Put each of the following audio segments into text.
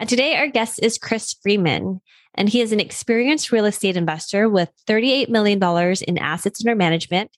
And today, our guest is Chris Freeman. And he is an experienced real estate investor with $38 million in assets under management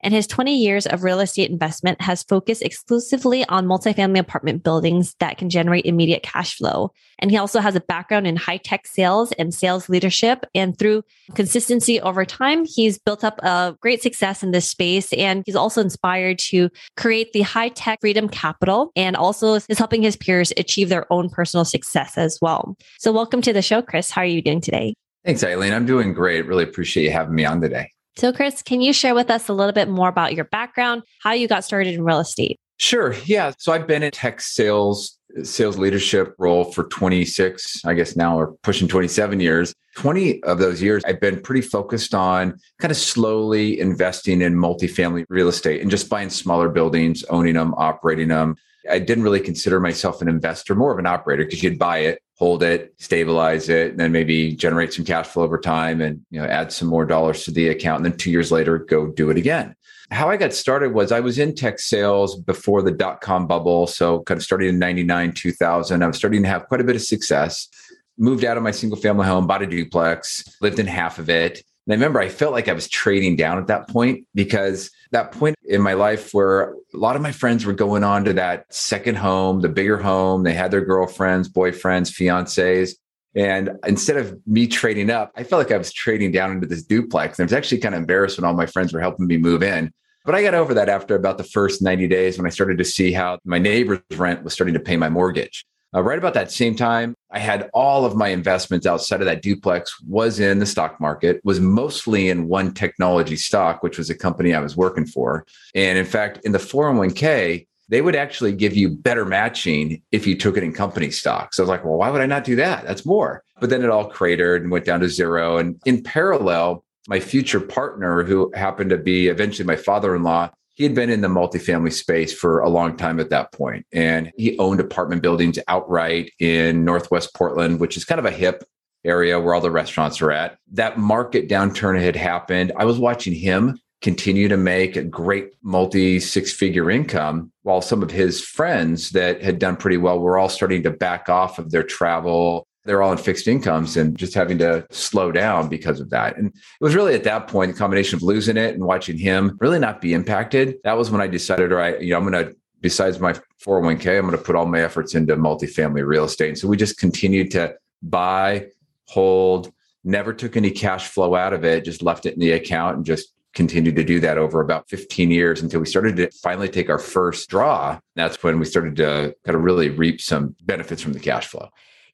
and his 20 years of real estate investment has focused exclusively on multifamily apartment buildings that can generate immediate cash flow. And he also has a background in high tech sales and sales leadership. And through consistency over time, he's built up a great success in this space. And he's also inspired to create the high tech freedom capital and also is helping his peers achieve their own personal success as well. So, welcome to the show, Chris. How are you doing today? Thanks, Eileen. I'm doing great. Really appreciate you having me on today. So, Chris, can you share with us a little bit more about your background, how you got started in real estate? Sure. Yeah. So I've been in tech sales, sales leadership role for 26, I guess now we're pushing 27 years. 20 of those years, I've been pretty focused on kind of slowly investing in multifamily real estate and just buying smaller buildings, owning them, operating them. I didn't really consider myself an investor, more of an operator because you'd buy it, hold it, stabilize it, and then maybe generate some cash flow over time and you know add some more dollars to the account. And then two years later, go do it again. How I got started was I was in tech sales before the dot com bubble. So kind of starting in 99, 2000. I was starting to have quite a bit of success. Moved out of my single family home, bought a duplex, lived in half of it. And I remember I felt like I was trading down at that point because that point in my life where a lot of my friends were going on to that second home, the bigger home. They had their girlfriends, boyfriends, fiancés. And instead of me trading up, I felt like I was trading down into this duplex. And it was actually kind of embarrassed when all my friends were helping me move in. But I got over that after about the first 90 days when I started to see how my neighbor's rent was starting to pay my mortgage. Uh, right about that same time, I had all of my investments outside of that duplex was in the stock market, was mostly in one technology stock, which was a company I was working for. And in fact, in the 401k, they would actually give you better matching if you took it in company stock. So I was like, well, why would I not do that? That's more. But then it all cratered and went down to zero. And in parallel, my future partner, who happened to be eventually my father in law, he had been in the multifamily space for a long time at that point, and he owned apartment buildings outright in Northwest Portland, which is kind of a hip area where all the restaurants are at. That market downturn had happened. I was watching him continue to make a great multi six figure income while some of his friends that had done pretty well were all starting to back off of their travel they're all in fixed incomes and just having to slow down because of that. And it was really at that point, the combination of losing it and watching him really not be impacted. That was when I decided, right, you know, I'm going to, besides my 401k, I'm going to put all my efforts into multifamily real estate. And so we just continued to buy, hold, never took any cash flow out of it, just left it in the account and just continued to do that over about 15 years until we started to finally take our first draw. That's when we started to kind of really reap some benefits from the cash flow.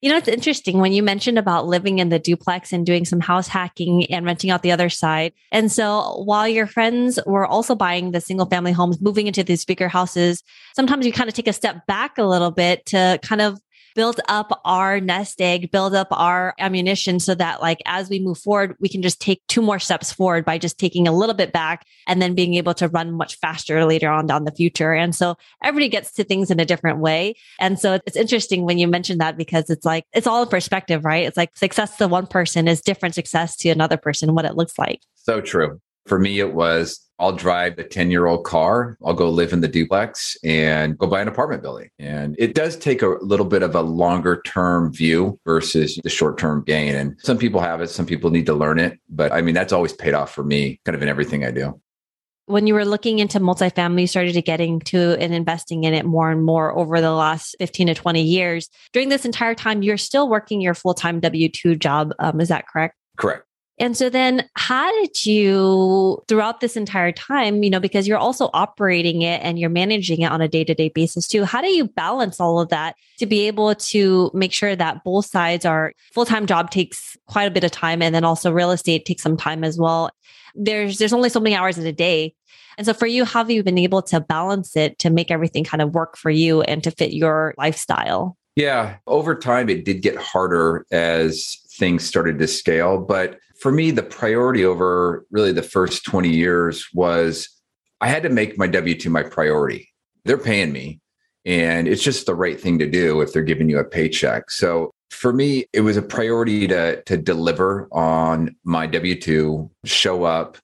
You know, it's interesting when you mentioned about living in the duplex and doing some house hacking and renting out the other side. And so while your friends were also buying the single family homes, moving into these bigger houses, sometimes you kind of take a step back a little bit to kind of build up our nest egg, build up our ammunition so that like as we move forward, we can just take two more steps forward by just taking a little bit back and then being able to run much faster later on down the future. And so everybody gets to things in a different way. And so it's interesting when you mention that because it's like, it's all in perspective, right? It's like success to one person is different success to another person, what it looks like. So true. For me, it was I'll drive the 10 year old car. I'll go live in the duplex and go buy an apartment building. And it does take a little bit of a longer term view versus the short term gain. And some people have it, some people need to learn it. But I mean, that's always paid off for me kind of in everything I do. When you were looking into multifamily, you started to getting to and investing in it more and more over the last 15 to 20 years. During this entire time, you're still working your full time W 2 job. Um, is that correct? Correct. And so then how did you throughout this entire time, you know, because you're also operating it and you're managing it on a day-to-day basis too. How do you balance all of that to be able to make sure that both sides are full-time job takes quite a bit of time and then also real estate takes some time as well. There's there's only so many hours in a day. And so for you, how have you been able to balance it to make everything kind of work for you and to fit your lifestyle? Yeah. Over time, it did get harder as things started to scale. But for me, the priority over really the first 20 years was I had to make my W 2 my priority. They're paying me, and it's just the right thing to do if they're giving you a paycheck. So for me, it was a priority to, to deliver on my W 2, show up,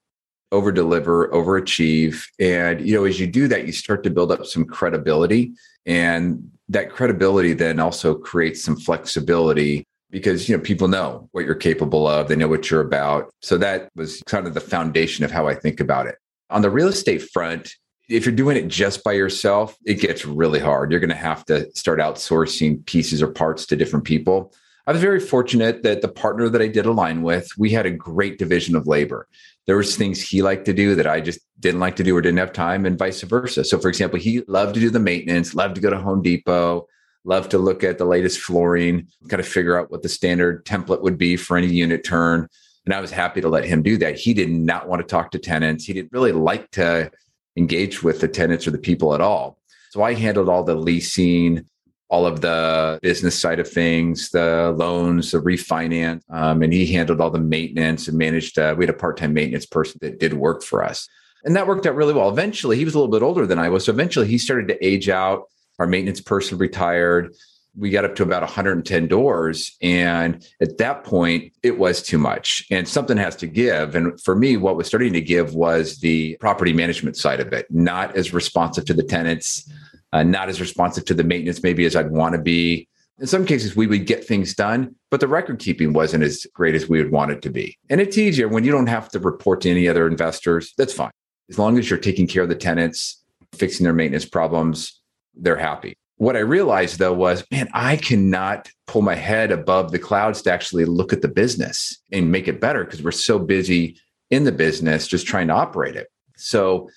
over deliver, overachieve. And, you know, as you do that, you start to build up some credibility. And that credibility then also creates some flexibility because you know people know what you're capable of they know what you're about. So that was kind of the foundation of how i think about it. On the real estate front if you're doing it just by yourself it gets really hard. You're going to have to start outsourcing pieces or parts to different people. I was very fortunate that the partner that i did align with we had a great division of labor. There was things he liked to do that i just didn't like to do or didn't have time and vice versa. So for example he loved to do the maintenance loved to go to home depot love to look at the latest flooring, kind of figure out what the standard template would be for any unit turn. And I was happy to let him do that. He did not want to talk to tenants. He didn't really like to engage with the tenants or the people at all. So I handled all the leasing, all of the business side of things, the loans, the refinance, um, and he handled all the maintenance and managed. Uh, we had a part-time maintenance person that did work for us, and that worked out really well. Eventually, he was a little bit older than I was, so eventually he started to age out. Our maintenance person retired. We got up to about 110 doors. And at that point, it was too much and something has to give. And for me, what was starting to give was the property management side of it, not as responsive to the tenants, uh, not as responsive to the maintenance, maybe as I'd want to be. In some cases, we would get things done, but the record keeping wasn't as great as we would want it to be. And it's easier when you don't have to report to any other investors. That's fine. As long as you're taking care of the tenants, fixing their maintenance problems, they're happy. What I realized though was, man, I cannot pull my head above the clouds to actually look at the business and make it better because we're so busy in the business just trying to operate it. So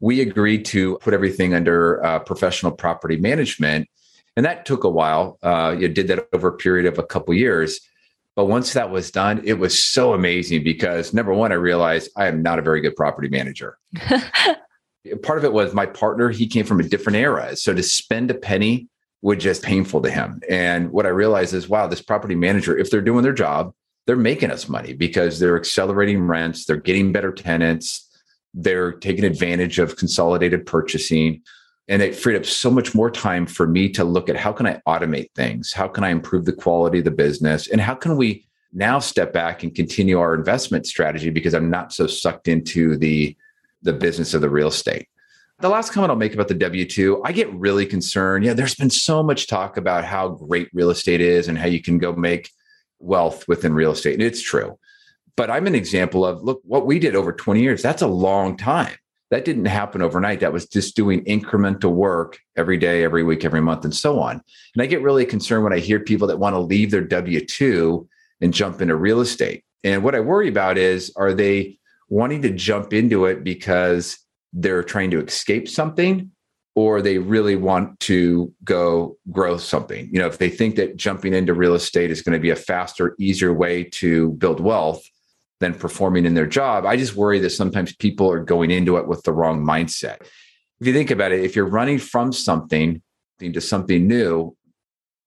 we agreed to put everything under uh, professional property management. And that took a while. Uh, you did that over a period of a couple years. But once that was done, it was so amazing because number one, I realized I am not a very good property manager. part of it was my partner, he came from a different era. So to spend a penny was just painful to him. And what I realized is, wow, this property manager, if they're doing their job, they're making us money because they're accelerating rents, they're getting better tenants, they're taking advantage of consolidated purchasing. And it freed up so much more time for me to look at how can I automate things? How can I improve the quality of the business? And how can we now step back and continue our investment strategy because I'm not so sucked into the the business of the real estate. The last comment I'll make about the W 2, I get really concerned. Yeah, there's been so much talk about how great real estate is and how you can go make wealth within real estate. And it's true. But I'm an example of look, what we did over 20 years, that's a long time. That didn't happen overnight. That was just doing incremental work every day, every week, every month, and so on. And I get really concerned when I hear people that want to leave their W 2 and jump into real estate. And what I worry about is are they wanting to jump into it because they're trying to escape something or they really want to go grow something. You know, if they think that jumping into real estate is going to be a faster, easier way to build wealth than performing in their job, I just worry that sometimes people are going into it with the wrong mindset. If you think about it, if you're running from something into something new,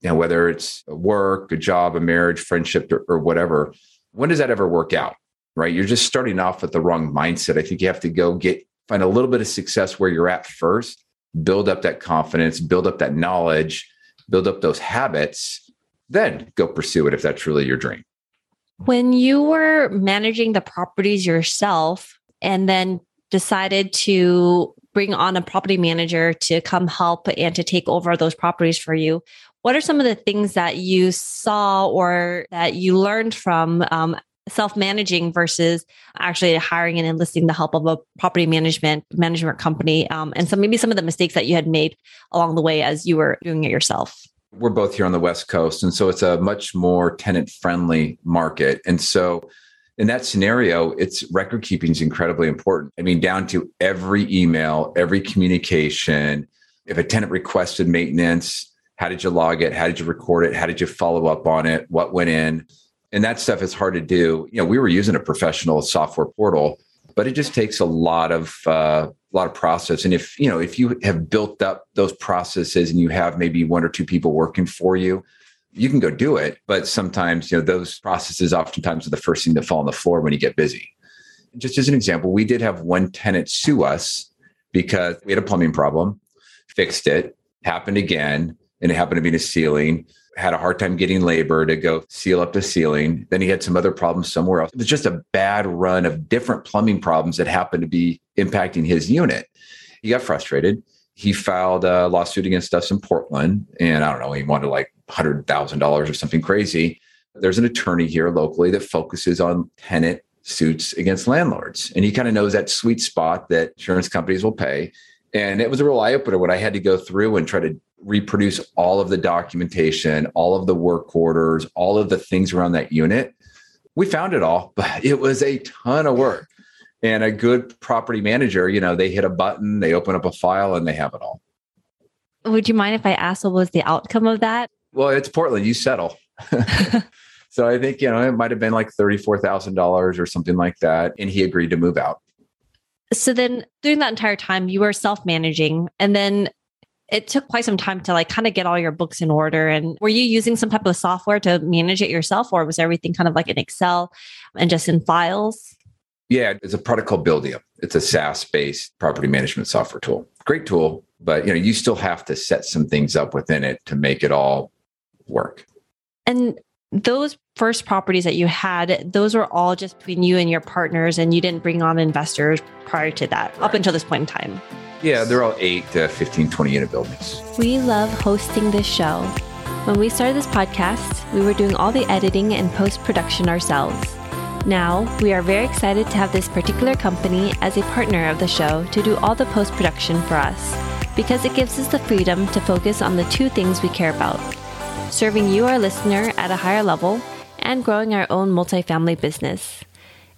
you know, whether it's work, a job, a marriage, friendship, or, or whatever, when does that ever work out? Right? You're just starting off with the wrong mindset. I think you have to go get find a little bit of success where you're at first, build up that confidence, build up that knowledge, build up those habits, then go pursue it if that's really your dream. When you were managing the properties yourself and then decided to bring on a property manager to come help and to take over those properties for you, what are some of the things that you saw or that you learned from um, self-managing versus actually hiring and enlisting the help of a property management management company. Um, and so maybe some of the mistakes that you had made along the way as you were doing it yourself. We're both here on the west coast and so it's a much more tenant friendly market. And so in that scenario it's record keeping is incredibly important. I mean down to every email every communication. If a tenant requested maintenance how did you log it? How did you record it? How did you follow up on it? What went in and that stuff is hard to do. You know, we were using a professional software portal but it just takes a lot of uh, a lot of process. And if you know if you have built up those processes and you have maybe one or two people working for you, you can go do it. But sometimes you know those processes oftentimes are the first thing to fall on the floor when you get busy. Just as an example, we did have one tenant sue us because we had a plumbing problem, fixed it, happened again, and it happened to be in a ceiling had a hard time getting labor to go seal up the ceiling. Then he had some other problems somewhere else. It was just a bad run of different plumbing problems that happened to be impacting his unit. He got frustrated. He filed a lawsuit against us in Portland. And I don't know, he wanted like $100,000 or something crazy. There's an attorney here locally that focuses on tenant suits against landlords. And he kind of knows that sweet spot that insurance companies will pay. And it was a real eye opener when I had to go through and try to reproduce all of the documentation, all of the work orders, all of the things around that unit. We found it all, but it was a ton of work. And a good property manager, you know, they hit a button, they open up a file, and they have it all. Would you mind if I asked what was the outcome of that? Well, it's Portland. You settle. so I think, you know, it might have been like $34,000 or something like that. And he agreed to move out. So then during that entire time, you were self managing. And then it took quite some time to like kind of get all your books in order. And were you using some type of software to manage it yourself, or was everything kind of like in Excel and just in files? Yeah, it's a product called Buildium. It's a SaaS-based property management software tool. Great tool, but you know, you still have to set some things up within it to make it all work. And those first properties that you had, those were all just between you and your partners, and you didn't bring on investors prior to that, right. up until this point in time. Yeah, they're all 8 to 15, 20 unit buildings. We love hosting this show. When we started this podcast, we were doing all the editing and post production ourselves. Now, we are very excited to have this particular company as a partner of the show to do all the post production for us because it gives us the freedom to focus on the two things we care about serving you, our listener, at a higher level and growing our own multifamily business.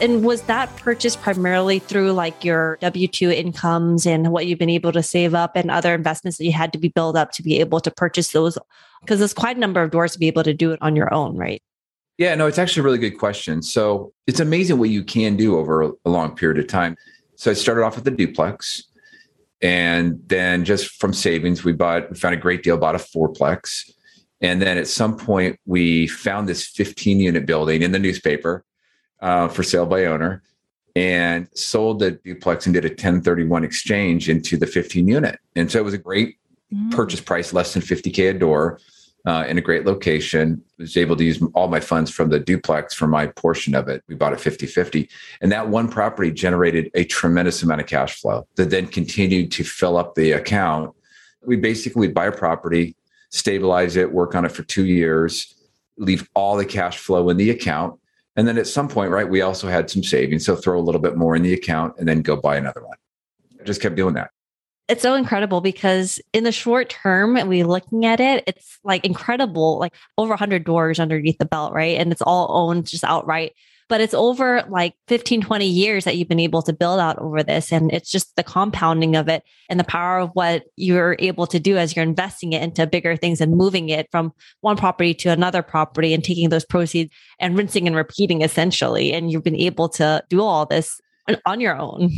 And was that purchased primarily through like your W 2 incomes and what you've been able to save up and other investments that you had to be built up to be able to purchase those? Because there's quite a number of doors to be able to do it on your own, right? Yeah, no, it's actually a really good question. So it's amazing what you can do over a long period of time. So I started off with the duplex. And then just from savings, we bought, we found a great deal, bought a fourplex. And then at some point, we found this 15 unit building in the newspaper uh, for sale by owner and sold the duplex and did a 1031 exchange into the 15 unit. And so it was a great mm. purchase price, less than 50K a door. Uh, in a great location. was able to use all my funds from the duplex for my portion of it. We bought it 50 50. And that one property generated a tremendous amount of cash flow that then continued to fill up the account. We basically would buy a property, stabilize it, work on it for two years, leave all the cash flow in the account. And then at some point, right, we also had some savings. So throw a little bit more in the account and then go buy another one. I just kept doing that. It's so incredible because in the short term, we looking at it, it's like incredible, like over 100 doors underneath the belt, right? And it's all owned just outright but it's over like 15, 20 years that you've been able to build out over this. And it's just the compounding of it and the power of what you're able to do as you're investing it into bigger things and moving it from one property to another property and taking those proceeds and rinsing and repeating essentially. And you've been able to do all this on your own.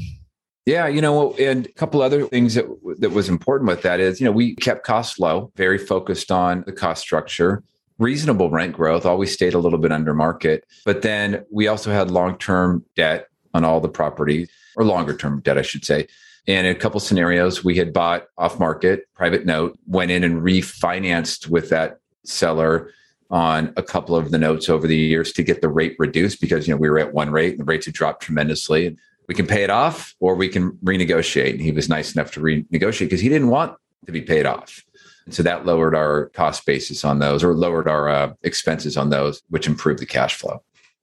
Yeah, you know, and a couple other things that that was important with that is, you know, we kept costs low, very focused on the cost structure reasonable rent growth, always stayed a little bit under market. But then we also had long term debt on all the properties, or longer term debt, I should say. And in a couple scenarios, we had bought off market private note, went in and refinanced with that seller on a couple of the notes over the years to get the rate reduced because you know we were at one rate and the rates had dropped tremendously. We can pay it off or we can renegotiate. And he was nice enough to renegotiate because he didn't want to be paid off. And so that lowered our cost basis on those or lowered our uh, expenses on those, which improved the cash flow.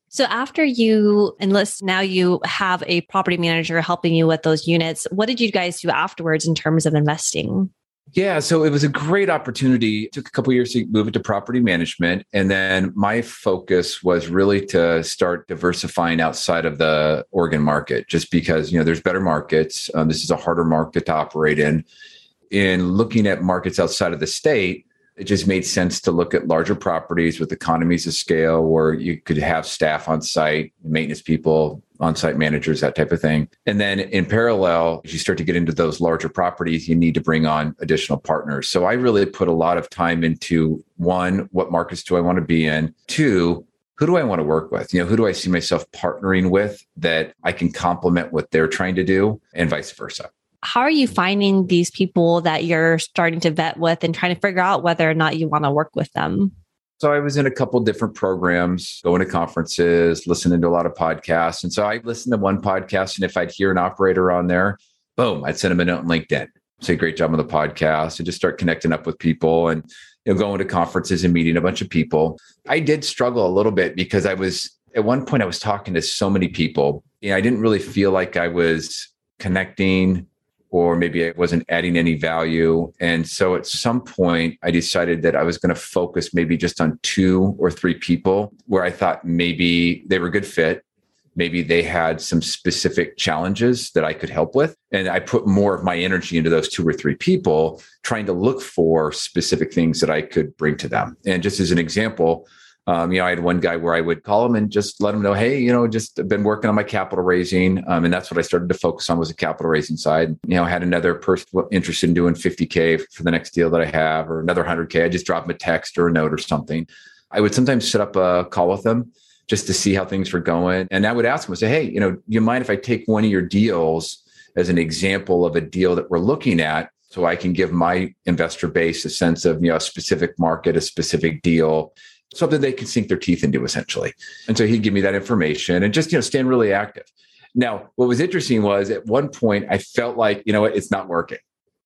So after you enlist, now you have a property manager helping you with those units. What did you guys do afterwards in terms of investing? Yeah, so it was a great opportunity. It took a couple years to move into property management. And then my focus was really to start diversifying outside of the Oregon market, just because, you know, there's better markets. Um, this is a harder market to operate in. In looking at markets outside of the state, it just made sense to look at larger properties with economies of scale where you could have staff on site, maintenance people, on site managers, that type of thing. And then in parallel, as you start to get into those larger properties, you need to bring on additional partners. So I really put a lot of time into one, what markets do I want to be in? Two, who do I want to work with? You know, who do I see myself partnering with that I can complement what they're trying to do and vice versa how are you finding these people that you're starting to vet with and trying to figure out whether or not you want to work with them? So I was in a couple different programs, going to conferences, listening to a lot of podcasts. And so I listened to one podcast, and if I'd hear an operator on there, boom, I'd send them a note on LinkedIn. Say great job on the podcast, and just start connecting up with people and you know going to conferences and meeting a bunch of people. I did struggle a little bit because I was at one point I was talking to so many people. You know, I didn't really feel like I was connecting or maybe it wasn't adding any value. And so at some point, I decided that I was going to focus maybe just on two or three people where I thought maybe they were a good fit. Maybe they had some specific challenges that I could help with. And I put more of my energy into those two or three people, trying to look for specific things that I could bring to them. And just as an example, um, you know, I had one guy where I would call him and just let him know, hey, you know, just been working on my capital raising, um, and that's what I started to focus on was the capital raising side. You know, I had another person interested in doing 50k for the next deal that I have, or another 100k. I just drop him a text or a note or something. I would sometimes set up a call with them just to see how things were going, and I would ask him, say, hey, you know, you mind if I take one of your deals as an example of a deal that we're looking at? So I can give my investor base a sense of you know a specific market, a specific deal, something they can sink their teeth into essentially. And so he'd give me that information and just, you know, stand really active. Now, what was interesting was at one point I felt like, you know what, it's not working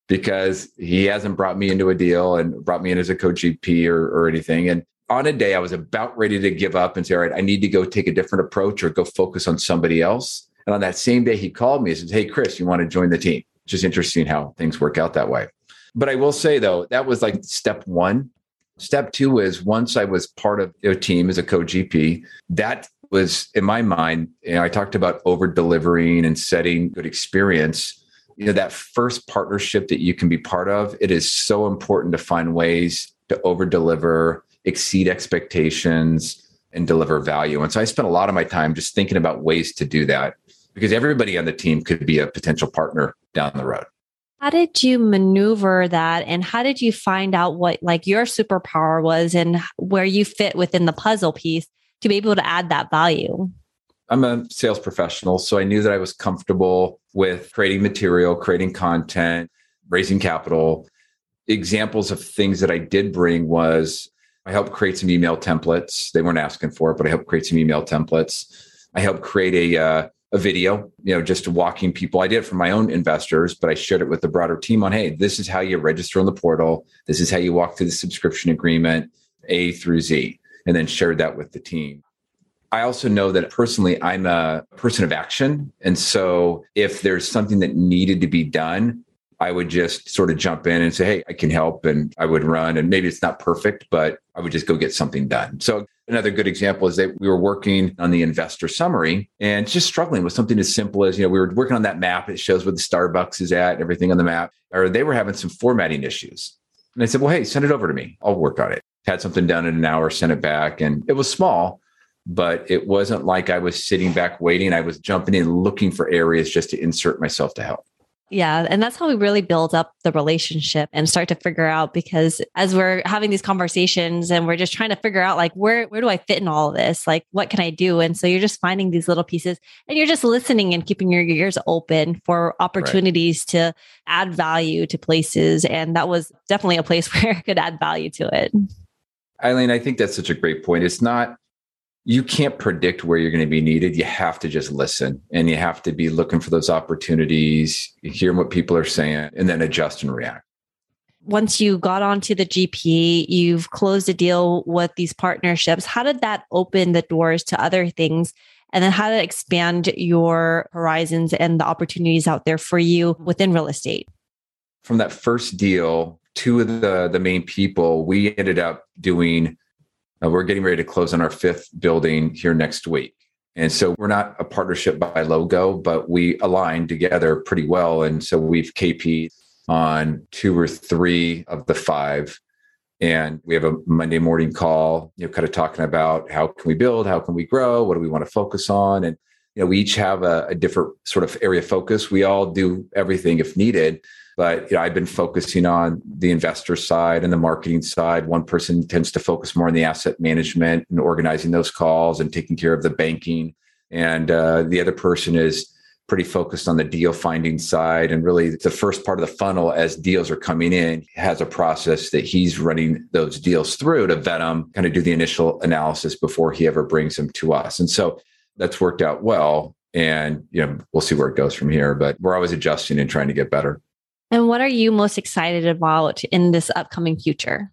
because he hasn't brought me into a deal and brought me in as a co-GP or, or anything. And on a day I was about ready to give up and say, all right, I need to go take a different approach or go focus on somebody else. And on that same day, he called me and said, Hey, Chris, you want to join the team? Just interesting how things work out that way. But I will say though, that was like step one Step two is once I was part of a team as a co GP, that was in my mind, you know, I talked about over delivering and setting good experience. You know, that first partnership that you can be part of, it is so important to find ways to over deliver, exceed expectations, and deliver value. And so I spent a lot of my time just thinking about ways to do that because everybody on the team could be a potential partner down the road. How did you maneuver that and how did you find out what like your superpower was and where you fit within the puzzle piece to be able to add that value? I'm a sales professional, so I knew that I was comfortable with creating material, creating content, raising capital. Examples of things that I did bring was I helped create some email templates. They weren't asking for it, but I helped create some email templates. I helped create a uh, a video, you know, just walking people. I did it for my own investors, but I shared it with the broader team on, hey, this is how you register on the portal. This is how you walk through the subscription agreement, A through Z, and then shared that with the team. I also know that personally, I'm a person of action. And so if there's something that needed to be done, I would just sort of jump in and say, Hey, I can help. And I would run. And maybe it's not perfect, but I would just go get something done. So Another good example is that we were working on the investor summary and just struggling with something as simple as, you know, we were working on that map. It shows where the Starbucks is at, and everything on the map, or they were having some formatting issues. And I said, well, hey, send it over to me. I'll work on it. Had something done in an hour, sent it back. And it was small, but it wasn't like I was sitting back waiting. I was jumping in looking for areas just to insert myself to help. Yeah. And that's how we really build up the relationship and start to figure out because as we're having these conversations and we're just trying to figure out like where where do I fit in all of this? Like what can I do? And so you're just finding these little pieces and you're just listening and keeping your ears open for opportunities right. to add value to places. And that was definitely a place where I could add value to it. Eileen, I think that's such a great point. It's not you can't predict where you're going to be needed. You have to just listen and you have to be looking for those opportunities, hear what people are saying, and then adjust and react. once you got onto the GP, you've closed a deal with these partnerships. How did that open the doors to other things? And then how to expand your horizons and the opportunities out there for you within real estate? From that first deal, two of the, the main people, we ended up doing, uh, we're getting ready to close on our fifth building here next week. And so we're not a partnership by logo, but we align together pretty well. And so we've KP on two or three of the five. And we have a Monday morning call, you know, kind of talking about how can we build, how can we grow, what do we want to focus on? And, you know, we each have a, a different sort of area of focus. We all do everything if needed. But you know, I've been focusing on the investor side and the marketing side. One person tends to focus more on the asset management and organizing those calls and taking care of the banking. And uh, the other person is pretty focused on the deal finding side. And really the first part of the funnel as deals are coming in. Has a process that he's running those deals through to vet them kind of do the initial analysis before he ever brings them to us. And so that's worked out well. And you know we'll see where it goes from here. But we're always adjusting and trying to get better and what are you most excited about in this upcoming future?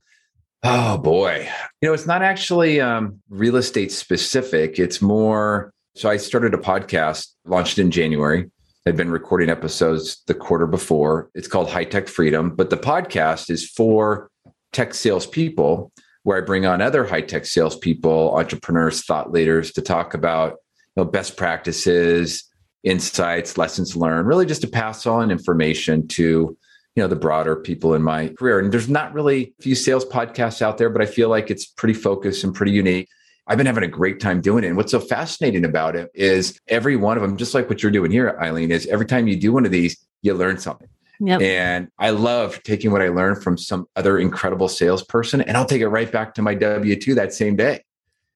Oh boy. You know, it's not actually um, real estate specific. It's more. So I started a podcast, launched in January. I'd been recording episodes the quarter before. It's called High Tech Freedom, but the podcast is for tech salespeople, where I bring on other high tech salespeople, entrepreneurs, thought leaders to talk about you know, best practices, insights, lessons learned, really just to pass on information to you know the broader people in my career. And there's not really a few sales podcasts out there, but I feel like it's pretty focused and pretty unique. I've been having a great time doing it. And what's so fascinating about it is every one of them, just like what you're doing here, Eileen, is every time you do one of these, you learn something. Yep. And I love taking what I learned from some other incredible salesperson and I'll take it right back to my W 2 that same day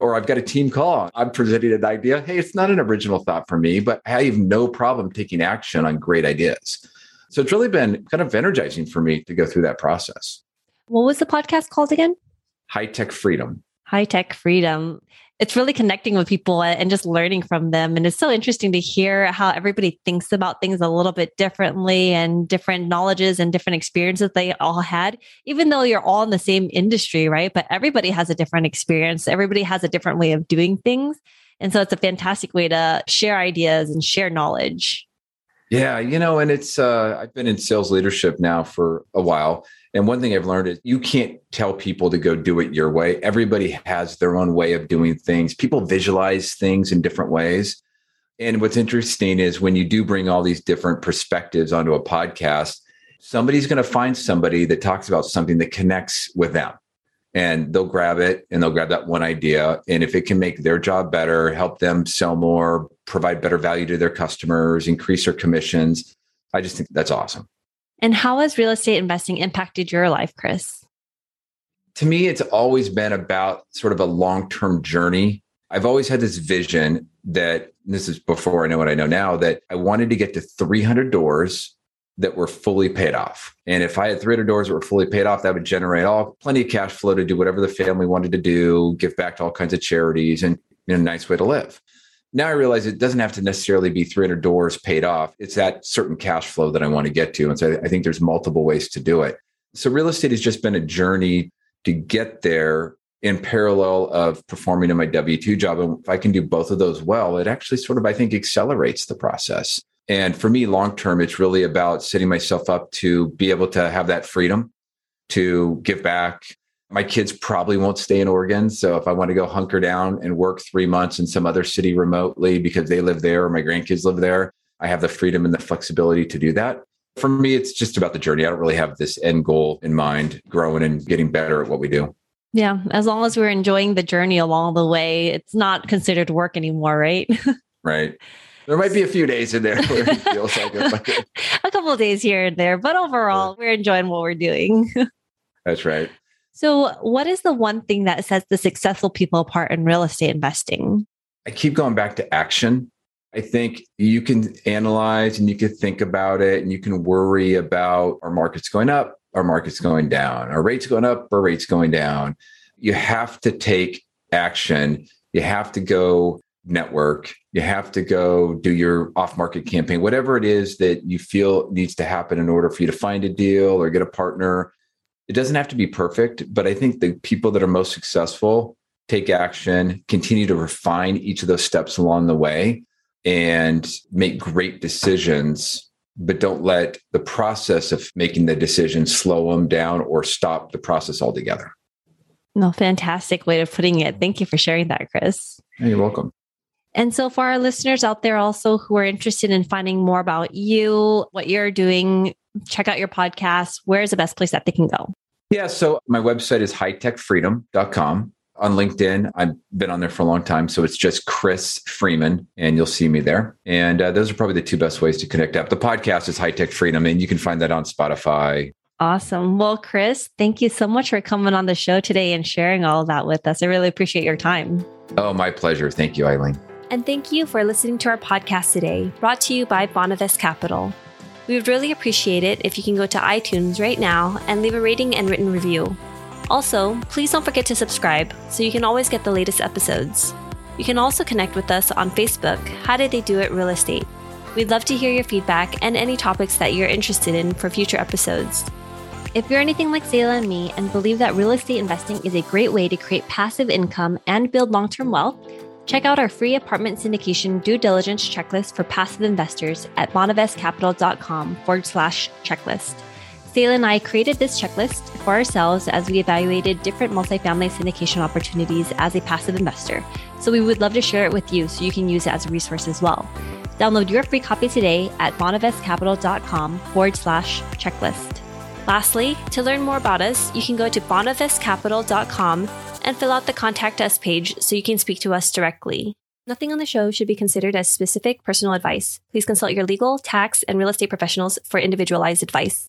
or I've got a team call. I'm presenting an idea. Hey, it's not an original thought for me, but I have no problem taking action on great ideas. So it's really been kind of energizing for me to go through that process. What was the podcast called again? High Tech Freedom. High Tech Freedom it's really connecting with people and just learning from them. And it's so interesting to hear how everybody thinks about things a little bit differently and different knowledges and different experiences they all had, even though you're all in the same industry, right? But everybody has a different experience. Everybody has a different way of doing things. And so it's a fantastic way to share ideas and share knowledge. Yeah, you know, and it's uh I've been in sales leadership now for a while and one thing I've learned is you can't tell people to go do it your way. Everybody has their own way of doing things. People visualize things in different ways. And what's interesting is when you do bring all these different perspectives onto a podcast, somebody's going to find somebody that talks about something that connects with them. And they'll grab it and they'll grab that one idea. And if it can make their job better, help them sell more, provide better value to their customers, increase their commissions, I just think that's awesome. And how has real estate investing impacted your life, Chris? To me, it's always been about sort of a long term journey. I've always had this vision that this is before I know what I know now that I wanted to get to 300 doors that were fully paid off. And if I had 300 doors that were fully paid off, that would generate all plenty of cash flow to do whatever the family wanted to do, give back to all kinds of charities, and you know, a nice way to live now I realize it doesn't have to necessarily be 300 doors paid off. It's that certain cash flow that I want to get to. And so I think there's multiple ways to do it. So real estate has just been a journey to get there in parallel of performing in my W 2 job. And if I can do both of those well, it actually sort of, I think, accelerates the process. And for me, long term, it's really about setting myself up to be able to have that freedom to give back, my kids probably won't stay in Oregon. So if I want to go hunker down and work three months in some other city remotely because they live there or my grandkids live there, I have the freedom and the flexibility to do that. For me, it's just about the journey. I don't really have this end goal in mind, growing and getting better at what we do. Yeah. As long as we're enjoying the journey along the way, it's not considered work anymore, right? right. There might be a few days in there where it feels like it. a couple of days here and there, but overall, we're enjoying what we're doing. That's right. So, what is the one thing that sets the successful people apart in real estate investing? I keep going back to action. I think you can analyze and you can think about it and you can worry about our markets going up, our markets going down, our rates going up, our rates going down. You have to take action. You have to go network. You have to go do your off market campaign, whatever it is that you feel needs to happen in order for you to find a deal or get a partner it doesn't have to be perfect, but I think the people that are most successful take action, continue to refine each of those steps along the way, and make great decisions, but don't let the process of making the decision slow them down or stop the process altogether. No, fantastic way of putting it. Thank you for sharing that, Chris. You're welcome. And so, for our listeners out there also who are interested in finding more about you, what you're doing, check out your podcast. Where is the best place that they can go? Yeah. So, my website is hightechfreedom.com. On LinkedIn, I've been on there for a long time. So, it's just Chris Freeman, and you'll see me there. And uh, those are probably the two best ways to connect up. The podcast is High Tech Freedom, and you can find that on Spotify. Awesome. Well, Chris, thank you so much for coming on the show today and sharing all of that with us. I really appreciate your time. Oh, my pleasure. Thank you, Eileen. And thank you for listening to our podcast today, brought to you by Bonavest Capital. We would really appreciate it if you can go to iTunes right now and leave a rating and written review. Also, please don't forget to subscribe so you can always get the latest episodes. You can also connect with us on Facebook, How Did They Do It Real Estate. We'd love to hear your feedback and any topics that you're interested in for future episodes. If you're anything like Sayla and me and believe that real estate investing is a great way to create passive income and build long term wealth, Check out our free apartment syndication due diligence checklist for passive investors at bonavestcapital.com forward slash checklist. Sayla and I created this checklist for ourselves as we evaluated different multifamily syndication opportunities as a passive investor. So we would love to share it with you so you can use it as a resource as well. Download your free copy today at bonavestcapital.com forward slash checklist. Lastly, to learn more about us, you can go to bonavestcapital.com and fill out the contact us page so you can speak to us directly. Nothing on the show should be considered as specific personal advice. Please consult your legal, tax, and real estate professionals for individualized advice.